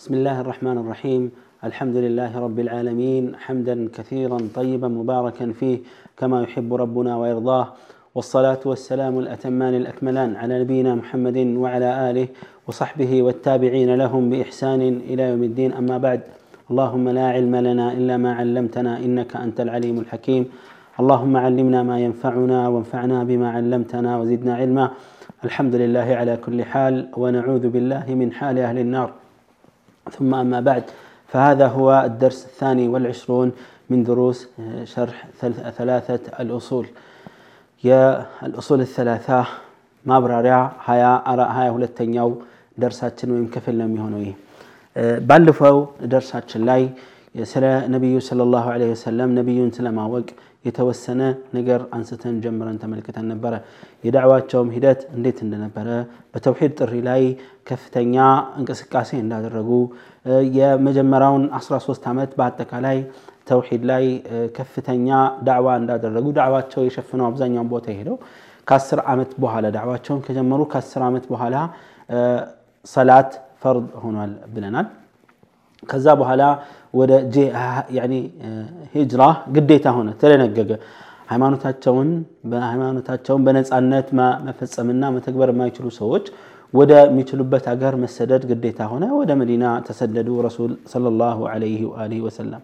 بسم الله الرحمن الرحيم. الحمد لله رب العالمين. حمدا كثيرا طيبا مباركا فيه كما يحب ربنا ويرضاه. والصلاة والسلام الأتمان الأكملان على نبينا محمد وعلى آله وصحبه والتابعين لهم بإحسان إلى يوم الدين. أما بعد اللهم لا علم لنا إلا ما علمتنا إنك أنت العليم الحكيم. اللهم علمنا ما ينفعنا وانفعنا بما علمتنا وزدنا علما. الحمد لله على كل حال ونعوذ بالله من حال أهل النار. ثم أما بعد فهذا هو الدرس الثاني والعشرون من دروس شرح ثلاثة الأصول يا الأصول الثلاثة ما براريا هيا أرى هيا ሁለተኛው ደርሳችን ወይም ክፍል ነው የሚሆነው ይህ ባለፈው ደርሳችን ላይ ስለ ነቢዩ ሰለላሁ ዐለይሂ ወሰለም ነቢዩን ስለማወቅ የተወሰነ ነገር አንስተን ጀምረን ተመልክተን ነበረ። የዳዕዋቸውም ሂደት እንዴት እንደነበረ በተውሂድ ጥሪ ላይ ከፍተኛ እንቅስቃሴ እንዳደረጉ የመጀመሪያውን 13 ዓመት በአጠቃላይ ተውሂድ ላይ ከፍተኛ ዳዕዋ እንዳደረጉ ዳዕዋቸው የሸፍነው አብዛኛውን ቦታ ሄደው ከአስር ዓመት በኋላ ዳዕዋቸውን ከጀመሩ ከአስር ዓመት በኋላ ሰላት ፈርድ ሆኗል ብለናል ከዛ በኋላ ወደ ሂጅራ ግዴታ ሆነ ተደነገገ ሃይማኖታቸውን በሃይማኖታቸውን በነፃነት መፈጸምና መተግበር የማይችሉ ሰዎች ወደሚችሉበት ሀገር መሰደድ ግዴታ ሆነ ወደ መዲና ተሰደዱ ረሱል ሰለላሁ ዐለይሂ ወአሊሂ ወሰለም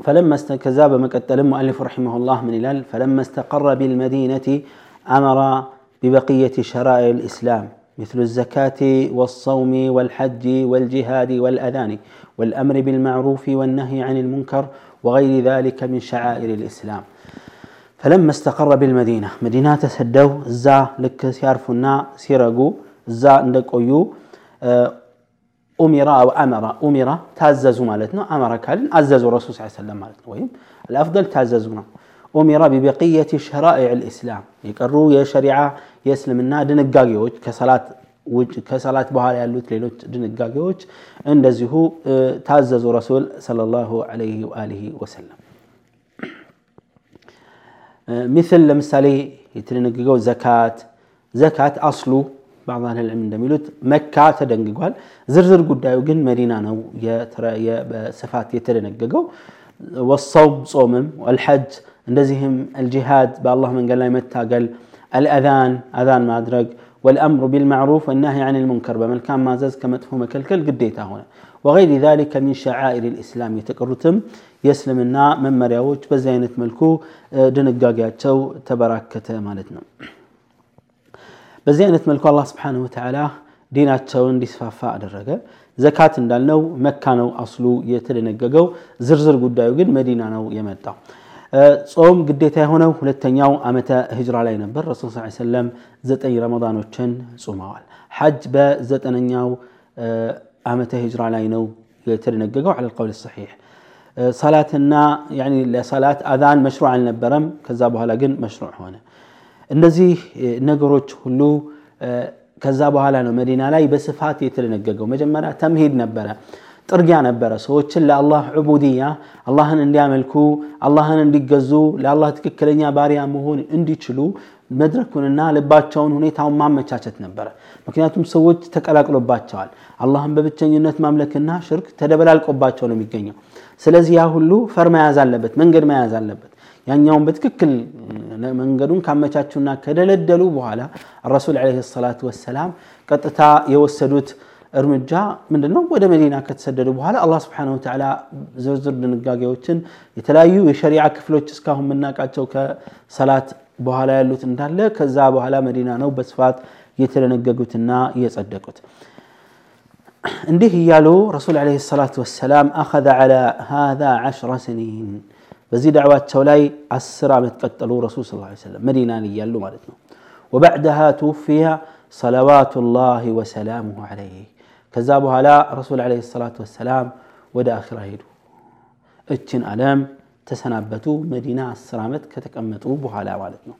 فلما كذاب مقتل المؤلف رحمه الله من الال فلما استقر بالمدينة أمر ببقية شرائع الإسلام مثل الزكاة والصوم والحج والجهاد والأذان والأمر بالمعروف والنهي عن المنكر وغير ذلك من شعائر الإسلام. فلما استقر بالمدينة مدينة تسدوا زا لك سيارفنا سيرقو زا اندقويو أمر أو أمر أمر تعززوا مالتنا أمر كالن عززوا الرسول صلى الله عليه وسلم مالتنا الأفضل تعززونا أمر ببقية شرائع الإسلام. يقروا يا شريعة የእስልምና ድንጋጌዎች ከሰላት ውጭ ከሰላት በኋላ ያሉት ሌሎች ድንጋጌዎች እንደዚሁ ታዘዙ ረሱል ሰለላሁ ዐለይሂ ወአሊሂ ወሰለም ሚስል ለምሳሌ የተደነገገው ዘካት ዘካት አስሉ بعض أهل العلم እንደሚሉት መካ ተደንግጓል ዝርዝር ጉዳዩ ግን መዲና ነው በስፋት የተደነገገው ወሰውም ጾምም ወልሐጅ እንደዚህም አልጂሃድ በአላህ መንገድ ላይ መታገል الأذان أذان ما أدرك والأمر بالمعروف والنهي عن المنكر بملكان ما زز كما تفهم كالكل قديتا هنا وغير ذلك من شعائر الإسلام يتقرتم يسلم النا من مريوج بزينة ملكو دنقاقاتشو تبراكة مالتنا بزينة ملكو الله سبحانه وتعالى ديناتشو እንዲስፋፋ አደረገ ዘካት እንዳልነው መካ ነው አስሉ የተደነገገው ዝርዝር ጉዳዩ ግን መዲና ነው የመጣው ጾም ግዴታ የሆነው ሁለተኛው ዓመተ ህጅራ ላይ ነበር ረሱል ስ ሰለም ዘጠኝ ረመዳኖችን ጾመዋል ሐጅ በዘጠነኛው ዓመተ ህጅራ ላይ ነው የተደነገገው አለ ልቀውል ሰሒሕ ሰላትና ለሰላት አዛን መሽሩዕ አልነበረም ከዛ በኋላ ግን መሽሩዕ ሆነ እነዚህ ነገሮች ሁሉ ከዛ በኋላ ነው መዲና ላይ በስፋት የተደነገገው መጀመሪያ ተምሂድ ነበረ ጥርጊያ ነበረ። ሰዎችን ለአላህ ዑቡድያ አላህን እንዲያመልኩ አላህን እንዲገዙ ለአላህ ትክክለኛ ባሪያ መሆን እንዲችሉ መድረኩንና ልባቸውን ሁኔታውን ማመቻቸት ነበረ። ምክንያቱም ሰዎች ተቀላቅሎባቸዋል። አላህን በብቸኝነት ማምለክና ሽርክ ተደበላልቆባቸው ነው የሚገኘው። ስለዚህ ያ ሁሉ ፈር መያዝ አለበት መንገድ መያዝ አለበት። ያኛውን በትክክል መንገዱን ካመቻቹና ከደለደሉ በኋላ ረሱል ለ ሰላቱ ወሰላም ቀጥታ የወሰዱት ارمجا من النوم ودى مدينة كتسدد بها الله سبحانه وتعالى زرزر دنقاق يوتن يتلايو يشريع كفلو تسكاهم من ناك عدتو كسلاة بها لا يلو تندال كذا مدينة نو بس بسفات يتلنقاق وتنا يصدق عنده يالو رسول عليه الصلاة والسلام أخذ على هذا عشر سنين بزيد عواد تولاي السرعة متقتلوا رسول صلى الله عليه وسلم مدينة يالو مالتنو وبعدها توفي صلوات الله وسلامه عليه ከዛ በኋላ ረሱል ለ ሰላት ወሰላም ወደ አኺራ ሄዱ እችን ዓለም ተሰናበቱ መዲና አስር ዓመት ከተቀመጡ በኋላ ማለት ነው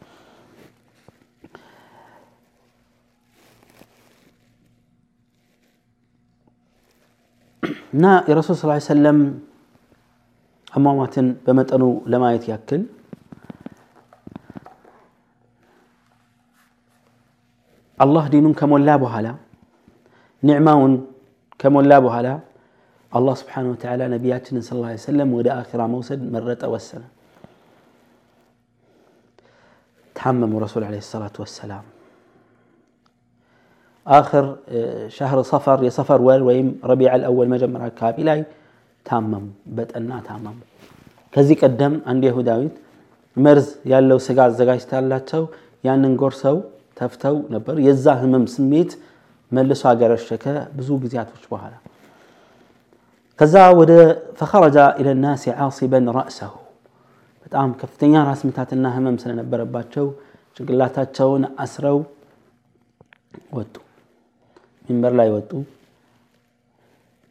እና የረሱል ስ ሰለም አሟሟትን በመጠኑ ለማየት ያክል አላህ ዲኑን ከሞላ በኋላ ኒዕማውን ከሞላ በኋላ አላህ ስብሓን ወተዓላ ነቢያችንን ስለ ላ ሰለም ወደ አኺራ መውሰድ መረጠ ወሰነ ታመሙ ረሱል ለ ሰላቱ ወሰላም አክር ሻህር ሰፈር የሰፈር ወር ወይም ረቢዕ አልአወል መጀመሪያ አካባቢ ላይ ታመሙ በጠና ታመሙ ከዚህ ቀደም አንድ የሁዳዊት መርዝ ያለው ስጋ አዘጋጅታላቸው ያንን ጎርሰው ተፍተው ነበር የዛ ህመም ስሜት መልሶ አገረሸከ ብዙ ጊዜያቶች በኋላ ከዛ ወደ ፈኸረጃ ኢለ ናሲ ዓሲበን ራእሰሁ በጣም ከፍተኛ ራስ ምታትና ህመም ስለነበረባቸው ጭንቅላታቸውን አስረው ወጡ ሚንበር ላይ ወጡ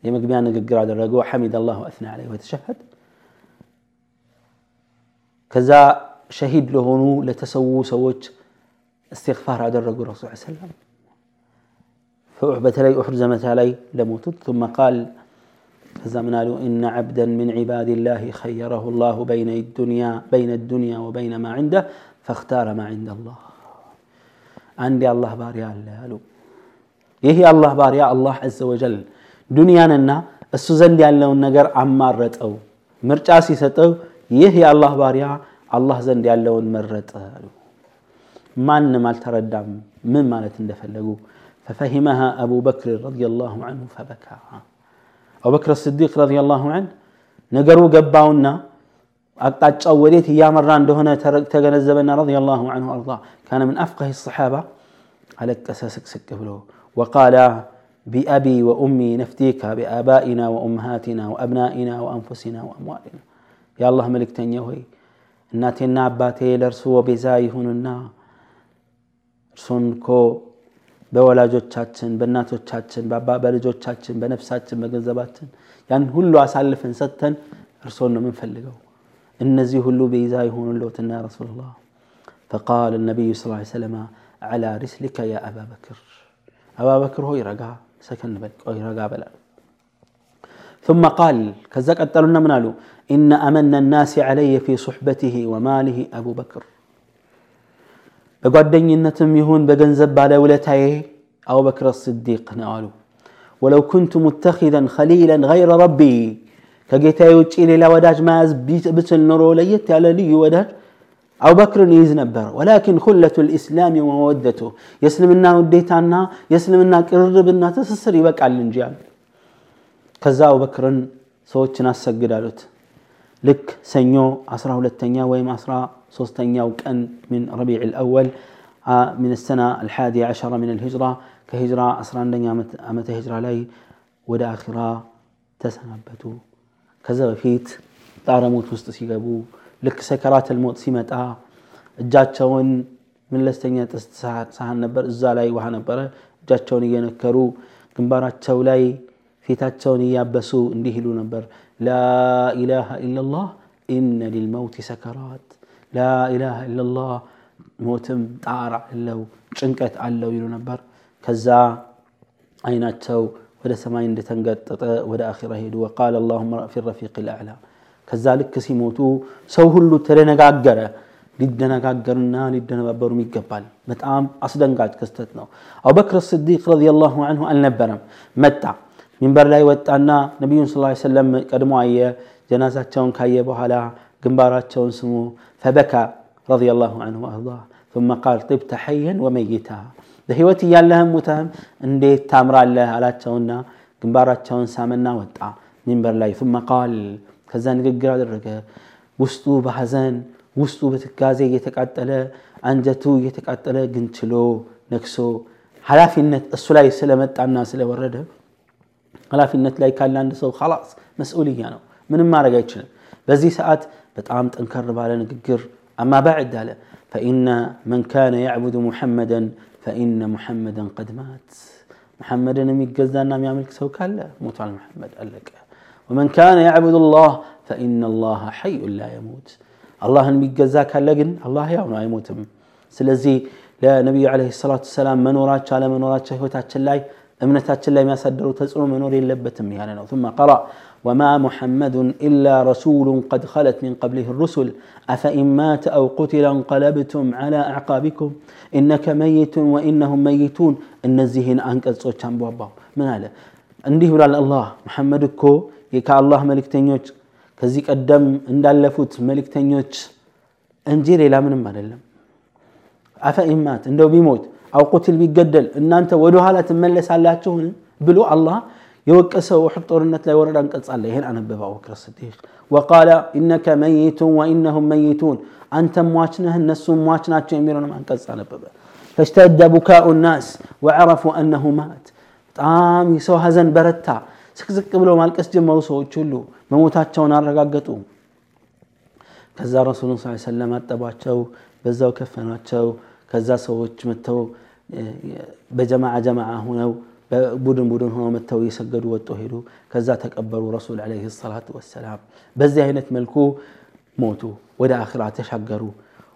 የመግቢያ ንግግር አደረጉ ሐሚድ አላሁ አስና ዐለይሂ ወተሸሀድ ከዛ ሸሂድ ለሆኑ ለተሰዉ ሰዎች استغفار አደረጉ ረሱል ሰለም በተለይ ኡሑድ ዘመቻ ላይ ለሞቱት ثم قال ከዛ ምን አሉ إن عبدا من عباد الله خيره الله بين الدنيا بين الدنيا وبين ما عنده فاختار ما عند الله አንድ የአላህ ባሪያ አለ አሉ ይህ የአላህ ባሪያ አላህ አዘ ወጀል ዱንያንና እሱ ዘንድ ያለውን ነገር አማረጠው ምርጫ ሲሰጠው ይህ የአላህ ባሪያ አላህ ዘንድ ያለውን መረጠ አሉ ማንም አልተረዳም ምን ማለት እንደፈለጉ ففهمها أبو بكر رضي الله عنه فبكى أبو بكر الصديق رضي الله عنه نقروا قباونا አቅጣጫው ወዴት እያመራ እንደሆነ ተገነዘበና ረዲየላሁ ዐንሁ አርዳ ካነ ምን አፍቀህ ሰሓባ አለቀሰ ስቅስቅ ብሎ ወቃላ ቢአቢ ወኡሚ ነፍቲካ ቢአባኢና ወኡመሃቲና ወአብናኢና ወአንፉሲና ወአምዋሊና የአላህ መልእክተኛ ሆይ እናቴና አባቴ ለእርሱ ቤዛ ይሁንና እርሱን እኮ በወላጆቻችን በእናቶቻችን በልጆቻችን በነፍሳችን በገንዘባችን ያን ሁሉ አሳልፈን ሰጥተን እርሶን ነው የምንፈልገው እነዚህ ሁሉ ቤዛ ይሆኑልዎትና ያ ረሱላላህ ፈቃል ነቢዩ ስ ሰለማ ዓላ ሪስሊከ ያ አባ በክር አባ በክር ሆይ ረጋ ሰከን በል ቆይ ረጋ በላሉ ثم قال كذا قتلنا من قالوا إن أمن الناس علي في صحبته وماله أبو بكر በጓደኝነትም ይሁን በገንዘብ ባለውለታዬ አቡበክር ስዲቅ ነው አሉ ወለው ኩንቱ ሙተኪዘን ከሊለን ገይረ ረቢ ከጌታዬ ውጭ ሌላ ወዳጅ መያዝ ብችል ኖሮ ለየት ያለ ልዩ ወዳጅ አቡበክርን ይይዝ ነበር ወላኪን ሁለቱ ልእስላም ወመወደቱ የእስልምና ውዴታና የእስልምና ቅርርብና ትስስር ይበቃል እንጂ አሉ ከዛ አቡበክርን ሰዎችን አሰግድ አሉት ልክ ሰኞ አስራ ሁለተኛ ወይም አስራ ሶስተኛው ቀን ምን ረቢዕ ልአወል من السنة الحادية عشرة من الهجرة كهجرة أسرى عندنا عمة هجرة لي ودا آخرة تسنبتوا كذا فيت طار موت وسط سيقبو لك سكرات الموت سيمتا እጃቸውን መለስተኛ ጥስት ሳህን ነበር እዛ ላይ ውሃ ነበረ እጃቸውን እየነከሩ ግንባራቸው ላይ ፊታቸውን እያበሱ እንዲህ ይሉ ነበር ላኢላሃ ኢላላህ ኢነ ሊልመውት ሰከራት ላኢላሃ ኢላላህ ሞትም ጣር አለው ጭንቀት አለው ይሉ ነበር ከዛ አይናቸው ወደ ሰማይ እንደተንገጠጠ ወደ አኺራ ሄዱ ወቃል አላሁመ ፊ ረፊቅ ልአዕላ ከዛ ልክ ሲሞቱ ሰው ሁሉ ተደነጋገረ ሊደነጋገርና ሊደነባበሩም ይገባል በጣም አስደንጋጭ ክስተት ነው አቡበክር ስዲቅ ረዲየላሁ አንሁ አልነበረም መጣ ሚንበር ላይ ወጣና ነቢዩን ስ ሰለም ቀድሞ አየ ጀናዛቸውን ካየ በኋላ ግንባራቸውን ስሙ ፈበካ ረዲየላሁ አንሁ አርዳ ثم قال طبت حيا وميتا በህይወት እያለህም ሙተህም እንዴት ታምራለህ አላቸውና ግንባራቸውን ሳመና ወጣ ሚንበር ላይ ثم قال ከዛ ንግግር አደረገ ውስጡ በሐዘን ውስጡ በትካዜ እየተቃጠለ አንጀቱ እየተቃጠለ ግን ችሎ ነክሶ ኃላፊነት እሱ ላይ ስለመጣና ስለወረደ ኃላፊነት ላይ ካለ አንድ ሰው ላስ መስኡልያ ነው ምንም ማድረግ አይችልም በዚህ ሰዓት በጣም ጠንከር ባለ ንግግር አማ ባዕድ አለ ፈኢነ መን ካነ ያዕቡዱ ሙሐመደን ፈኢነ ሙሐመደን ቀድ ማት ሙሐመድን የሚገዛና የሚያመልክ ሰው ካለ ሞቷል ሙሐመድ አለቀ ወመን ካነ ያዕቡዱ ላህ ፈኢነ ላህ ሐዩን ላ የሙት አላህን የሚገዛ ካለ ግን አላህ ያው ነው አይሞትም ስለዚህ ለነቢዩ ለ ሰላቱ ሰላም መኖራቸው አለመኖራቸው ህይወታችን ላይ እምነታችን ላይ የሚያሳደሩ ተጽዕኖ መኖር የለበትም ያለ ነው ثم قرأ وما محمد إلا رسول قد خلت من قبله الرسل أفإن مات أو قتل انقلبتم على أعقابكم إنك ميت وإنهم ميتون እነዚህን አንቀጾች አንቧባው ምን አለ እንዲህ ብሏል አላህ መሐመድ እኮ ከአላህ መልእክተኞች ከዚህ ቀደም እንዳለፉት መልእክተኞች እንጂ ሌላ ምንም አይደለም አፈኢማት እንደው ቢሞት አው ቁትል ቢገደል እናንተ ወደ ኋላ ትመለሳላችሁን ብሎ አላህ የወቀሰው ውሕድ ጦርነት ላይ ወረዳ አንቀጽ አለ ይህን አነበበ አቡበክር ስዲቅ ወቃለ ኢነከ መይቱን ወኢነሁም መይቱን አንተም ሟች ነህ እነሱም ሟች ናቸው የሚለውንም አንቀጽ አነበበ ፈሽተደ ቡካኡ ናስ ወዐረፉ አነሁ ማት በጣም የሰው ሀዘን በረታ ስቅስቅ ብለው ማልቀስ ጀመሩ ሰዎች ሁሉ መሞታቸውን አረጋገጡ ከዛ ረሱሉን ስ ሰለም አጠቧቸው በዛው ከፈኗቸው ከዛ ሰዎች መጥተው በጀማዓ ጀማዓ ሆነው ቡድን ቡድን ሆነው መጥተው እየሰገዱ ወጡ ሄዱ ከዛ ተቀበሩ ረሱል ዓለይሂ ሰላቱ ወሰላም በዚህ አይነት መልኩ ሞቱ ወደ አኽራ ተሻገሩ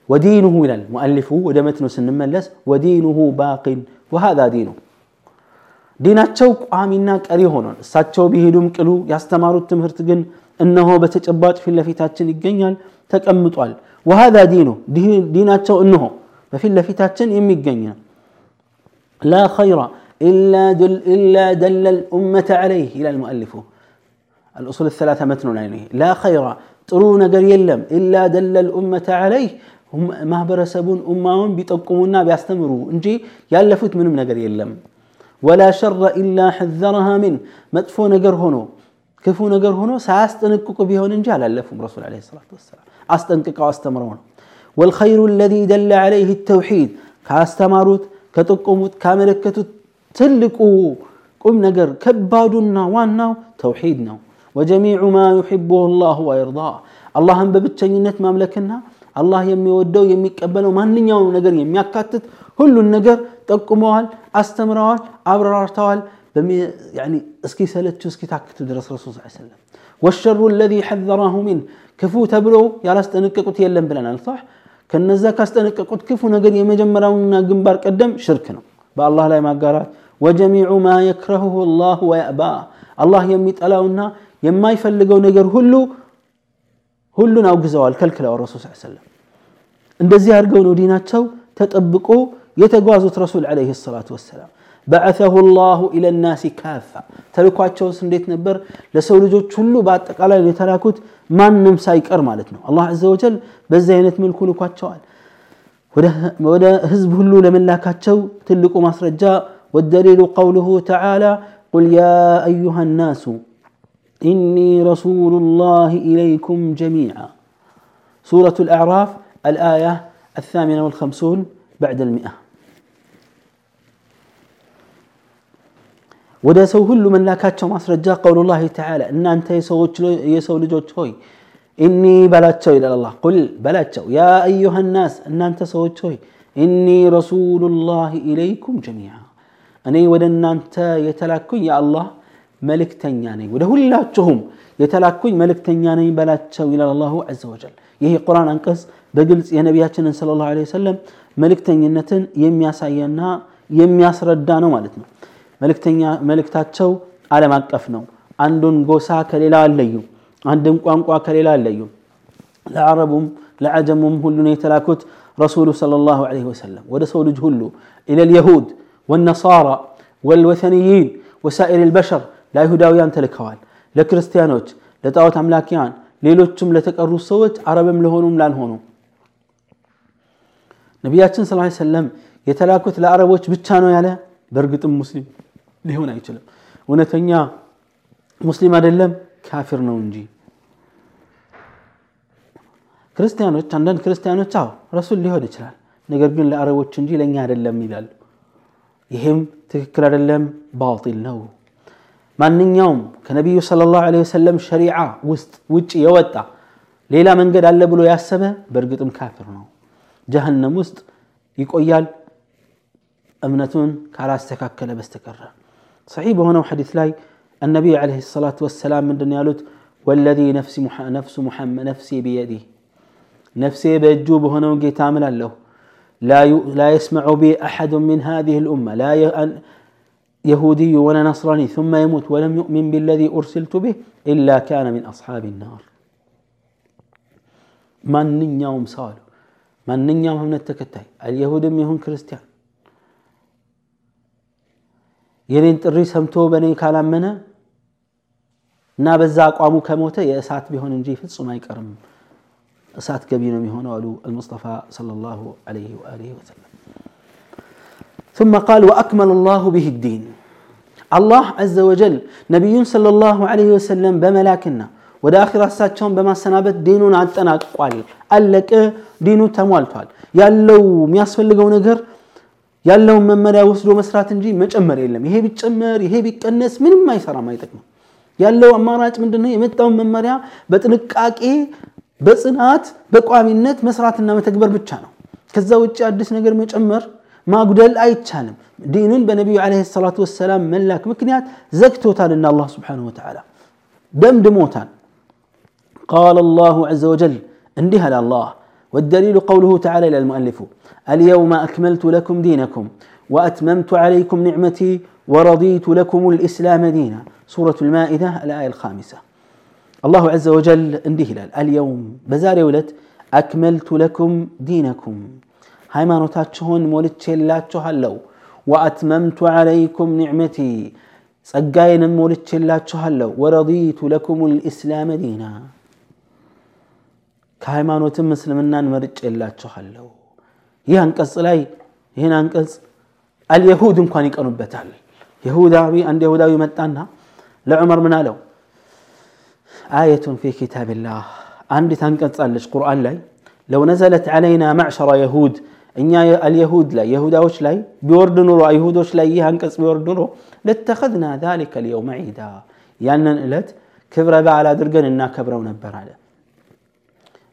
ወዲኑሁ ይላል ሙአሊፉ ወደ መትኑ ስንመለስ ወዲኑሁ ባቂን ወሃዛ ዲኑ ዲናቸው ቋሚና ቀሪ ሆኗል እሳቸው ቢሄዱም ቅሉ ያስተማሩት ትምህርት ግን እነሆ በተጨባጭ ፊት ለፊታችን ይገኛል ተቀምጧል ወሃዛ ዲኑ ዲናቸው እነሆ በፊት ለፊታችን የሚገኝ ነው ላ ኸይራ إلا دل الأمة عليه إلى المؤلف الأصول الثلاثة متن عليه لا خير ጥሩ ነገር የለም ኢላ ደለ ልኡመተ ዓለይህ ማህበረሰቡን ኡማውን ቢጠቁሙና ቢያስተምሩ እንጂ ያለፉት ምንም ነገር የለም ወላ ሸረ ኢላ ሕዘረሃ ምን መጥፎ ነገር ሆኖ ክፉ ነገር ሆኖ ሳያስጠነቅቁ ቢሆን እንጂ አላለፉም ረሱል ለ ሰላት ወሰላም አስጠንቅቀው አስተምረው ነው ወልኸይሩ አለዚ ደለ ዓለይህ ተውሒድ ካስተማሩት ከጠቆሙት ካመለከቱት ትልቁ ቁም ነገር ከባዱና ዋናው ተውሒድ ነው ወጀሚዑ ማ ዩሕቡሁ ላሁ ወየርዳህ አላህን በብቸኝነት ማምለክና አላህ የሚወደው የሚቀበለው ማንኛውም ነገር የሚያካትት ሁሉን ነገር ጠቁመዋል አስተምረዋል አብራርተዋል እስኪ ሰለቹ እስኪ ታክቱ ድረስ ረሱል ስ ሰለም ወሸሩ ለዚ ሐዘራሁ ሚን ክፉ ተብሎ ያላስጠነቀቁት የለም ብለናል ሳ ከነዛ ካስጠነቀቁት ክፉ ነገር የመጀመሪያውና ግንባር ቀደም ሽርክ ነው በአላህ ላይ ማጋራት ወጀሚዑ ማ የክረሁሁ ላሁ ወየእባ አላህ የሚጠላውና የማይፈልገው ነገር ሁሉ ሁሉን አውግዘዋል ከልክለዋል ረሱል ስ ሰለም እንደዚህ አድርገው ነው ዲናቸው ተጠብቆ የተጓዙት ረሱል ዓለይሂ ሰላቱ ወሰላም በዐተሁ ላሁ ኢለ ናሲ ካፋ ተልኳቸውስ እንዴት ነበር ለሰው ልጆች ሁሉ በአጠቃላይ የተላኩት ማንም ሳይቀር ማለት ነው አላህ ዘ ወጀል በዚህ አይነት መልኩ ልኳቸዋል ወደ ህዝብ ሁሉ ለመላካቸው ትልቁ ማስረጃ والدليل قوله تعالى قل يا أيها الناس إني رسول الله إليكم جميعا سورة الأعراف الآية الثامنة والخمسون بعد المئة ወደ ሰው ሁሉ መላካቸው ማስረጃ ቀውሉ ላህ ተዓላ እናንተ የሰው ልጆች ሆይ ኢኒ በላቸው ይላል አላህ ቁል በላቸው ያ አዩሃ ናስ እናንተ ሰዎች ሆይ ኢኒ ረሱሉ ላህ ኢለይኩም ጀሚዓ እኔ ወደ እናንተ የተላኩኝ የአላህ መልእክተኛ ነኝ ወደ ሁላችሁም የተላኩኝ መልእክተኛ ነኝ በላቸው ይላል አላሁ ዐዘ ወጀል ይህ የቁርአን አንቀጽ በግልጽ የነቢያችንን ስለ ላሁ ዐለይሂ ወሰለም መልእክተኝነትን የሚያሳየና የሚያስረዳ ነው ማለት ነው መልእክተኛ መልእክታቸው ዓለም አቀፍ ነው አንዱን ጎሳ ከሌላ አለዩ አንድን ቋንቋ ከሌላ አለዩ ለአረቡም ለዐጀሙም ሁሉን የተላኩት ረሱሉ صለ ላሁ ለ ወሰለም ወደ ሰው ልጅ ሁሉ ኢለ ልየሁድ ወነሳራ ወልወተንይን ወሳኢር ልበሸር ለአይሁዳውያን ተልከዋል ለክርስቲያኖች ለጣዖት አምላኪያን ሌሎችም ለተቀሩ ሰዎች አረብም ለሆኑም ላልሆኑ ነቢያችን ስ ሰለም የተላኩት ለአረቦች ብቻ ነው ያለ በእርግጥም ሙስሊም ሊሆን አይችልም። እውነተኛ ሙስሊም አይደለም ካፊር ነው እንጂ። ክርስቲያኖች አንዳንድ ክርስቲያኖች አዎ ረሱል ሊሆን ይችላል፣ ነገር ግን ለአረቦች እንጂ ለእኛ አይደለም ይላሉ። ይህም ትክክል አይደለም፣ ባጢል ነው። ማንኛውም ከነቢዩ ሰለላሁ ዐለይሂ ወሰለም ሸሪዓ ውስጥ ውጭ የወጣ ሌላ መንገድ አለ ብሎ ያሰበ በእርግጥም ካፍር ነው። ጀሀነም ውስጥ ይቆያል እምነቱን ካላስተካከለ በስተቀረ ሰሒህ በሆነው ሐዲስ ላይ النبي عليه الصلاة والسلام من دنيا لوت والذي نفسي مح... نفس محمد نفسي بيده نفسي بيجوب هنا وقيت عامل له لا ي... لا يسمع بي أحد من هذه الأمة لا ي... يهودي ولا نصراني ثم يموت ولم يؤمن بالذي أرسلت به إلا كان من أصحاب النار من يوم سالو من يوم من التكتاي اليهود يهون كريستيان የኔን ጥሪ ሰምቶ በእኔ ካላመነ እና በዛ አቋሙ ከሞተ የእሳት ቢሆን እንጂ ፍጹም አይቀርም እሳት ገቢ ነው የሚሆነው አሉ አልሙስጠፋ ሰለላሁ ዐለይሂ ወአሊሂ ወሰለም ثم قال وأكمل الله به الدين الله عز وجل نبي صلى الله عليه وسلم بملاكنا ወደ አኺራ እሳቸውን በማሰናበት ዲኑን አጠናቅቋል አለቀ ዲኑ ተሟልቷል ያለው የሚያስፈልገው ነገር ያለውን መመሪያ ወስዶ መስራት እንጂ መጨመር የለም። ይሄ ቢጨመር ይሄ ቢቀነስ ምንም አይሰራም፣ አይጠቅምም። ያለው አማራጭ ምንድነው? የመጣውን መመሪያ በጥንቃቄ በጽናት በቋሚነት መስራትና መተግበር ብቻ ነው። ከዛ ውጭ አዲስ ነገር መጨመር ማጉደል አይቻልም። ዲኑን በነቢዩ ዓለይሂ ሰላቱ ወሰላም መላክ ምክንያት ዘግቶታልና አላህ ስብሓነሁ ወተዓላ ደምድሞታል። ቃለ አላሁ ዐዘ ወጀል እንዲህ አለ አላህ ወደሊሉ ቀውሉሁ ተዓላ ይላል ሙአሊፉ اليوم أكملت لكم دينكم وأتممت عليكم نعمتي ورضيت لكم الإسلام دينا سورة المائدة الآية الخامسة الله عز وجل انديه هلال اليوم بزاري ولد أكملت لكم دينكم هاي ما نتاتشهن مولد ለው وأتممت عليكم نعمتي ጸጋዬንም ሞልቼላችኋለሁ ወረዲቱ ለኩም ልእስላመ ዲና ከሃይማኖትም እስልምናን መርጬላችኋለሁ ይህ አንቀጽ ላይ ይህን አንቀጽ አልየሁድ እንኳን ይቀኑበታል የሁዳዊ አንድ የሁዳዊ መጣና ለዑመር ምን አለው አየቱን ፊ ኪታብላህ አንዲት አንቀጽ አለች ቁርአን ላይ ለው ነዘለት ዓለይና ማዕሸራ የሁድ እኛ አልየሁድ ላይ የሁዳዎች ላይ ቢወርድ ኑሮ አይሁዶች ላይ ይህ አንቀጽ ቢወርድ ኑሮ ለተኸዝና ذلك اليوم عيدا ያንን ዕለት ክብረ በዓል አድርገን እናከብረው ነበር አለ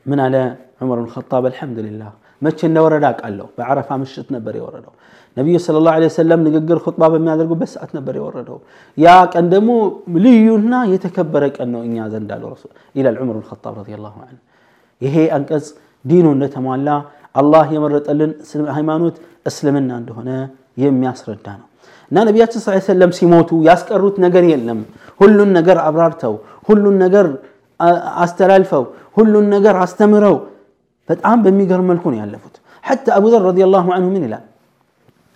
ምን አለ ዑመር ብን ኸጣብ አልሐምዱሊላህ መቼ እንደወረደ አውቃለሁ በዓረፋ ምሽት ነበር የወረደው ነቢዩ ስለ ላሁ ወሰለም ንግግር ኹጥባ በሚያደርጉበት ሰዓት ነበር የወረደው ያ ቀን ደግሞ ልዩና የተከበረ ቀን ነው እኛ ዘንድ አለው ይላል ዑመር ብን ኸጣብ ረዲየላሁ ዐንሁ ይሄ አንቀጽ ዲኑ እንደተሟላ አላህ የመረጠልን ሃይማኖት እስልምና እንደሆነ የሚያስረዳ ነው እና ነቢያችን ስ ሰለም ሲሞቱ ያስቀሩት ነገር የለም ሁሉን ነገር አብራርተው ሁሉን ነገር አስተላልፈው ሁሉን ነገር አስተምረው በጣም በሚገርም መልኩ ነው ያለፉት حتى أبو ذر رضي الله عنه من إلى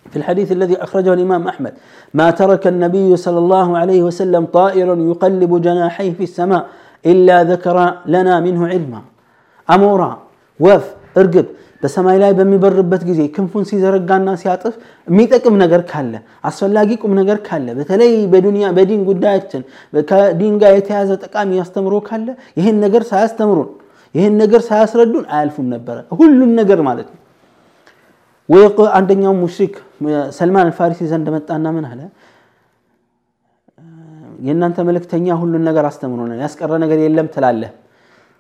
في الحديث الذي أخرجه الإمام أحمد ما ترك النبي صلى الله عليه وسلم طائرا يقلب جناحيه في السماء إلا ذكر لنا منه علما أمورا وف እርግብ በሰማይ ላይ በሚበርበት ጊዜ ክንፉን ሲዘረጋና ሲያጥፍ የሚጠቅም ነገር ካለ አስፈላጊ ቁም ነገር ካለ በተለይ በዱንያ በዲን ጉዳያችን ከዲን ጋር የተያዘ ጠቃሚ ያስተምሮ ካለ ይህን ነገር ሳያስተምሩን ይህን ነገር ሳያስረዱን አያልፉም ነበረ። ሁሉን ነገር ማለት ነው። ወይ አንደኛው ሙሽሪክ ሰልማን አልፋሪሲ ዘንድ መጣና ምን አለ? የእናንተ መልእክተኛ ሁሉን ነገር አስተምሮናል ያስቀረ ነገር የለም ትላለህ።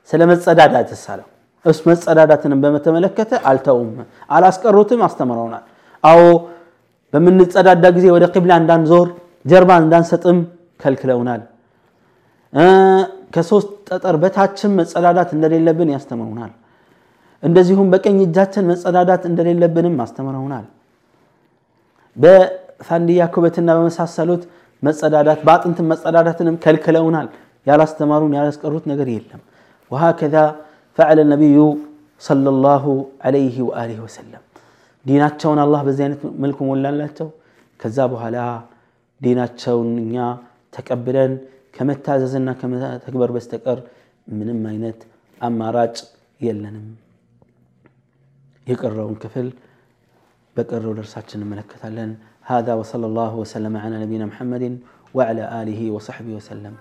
ስለ መጸዳዳት ሳለው እሱ መጸዳዳትንም በተመለከተ አልተውም። አላስቀሩትም አስተምረውናል። አዎ በምንጸዳዳ ጊዜ ወደ ቂብላ እንዳንዞር ጀርባ እንዳንሰጥም ከልክለውናል ከሶስት ጠጠር በታችን መጸዳዳት እንደሌለብን ያስተምሩናል። እንደዚሁም በቀኝ እጃችን መጸዳዳት እንደሌለብንም አስተምረውናል። በፋንድያ ኩበትና በመሳሰሉት መጸዳዳት በአጥንት መጸዳዳትንም ከልክለውናል። ያላስተማሩን ያላስቀሩት ነገር የለም። ወሀከዛ ፈዐለ ነቢዩ ሰለላሁ ዐለይሂ ወአሊሂ ወሰለም። ዲናቸውን አላህ በዚህ አይነት መልኩ ሞላላቸው። ከዛ በኋላ ዲናቸውን እኛ ተቀብለን ከመታዘዝና ከመተግበር በስተቀር ምንም አይነት አማራጭ የለንም የቀረውን ክፍል በቀረው ደርሳችን እንመለከታለን هذا وصلى الله وسلم على نبينا محمد وعلى آله وصحبه وسلم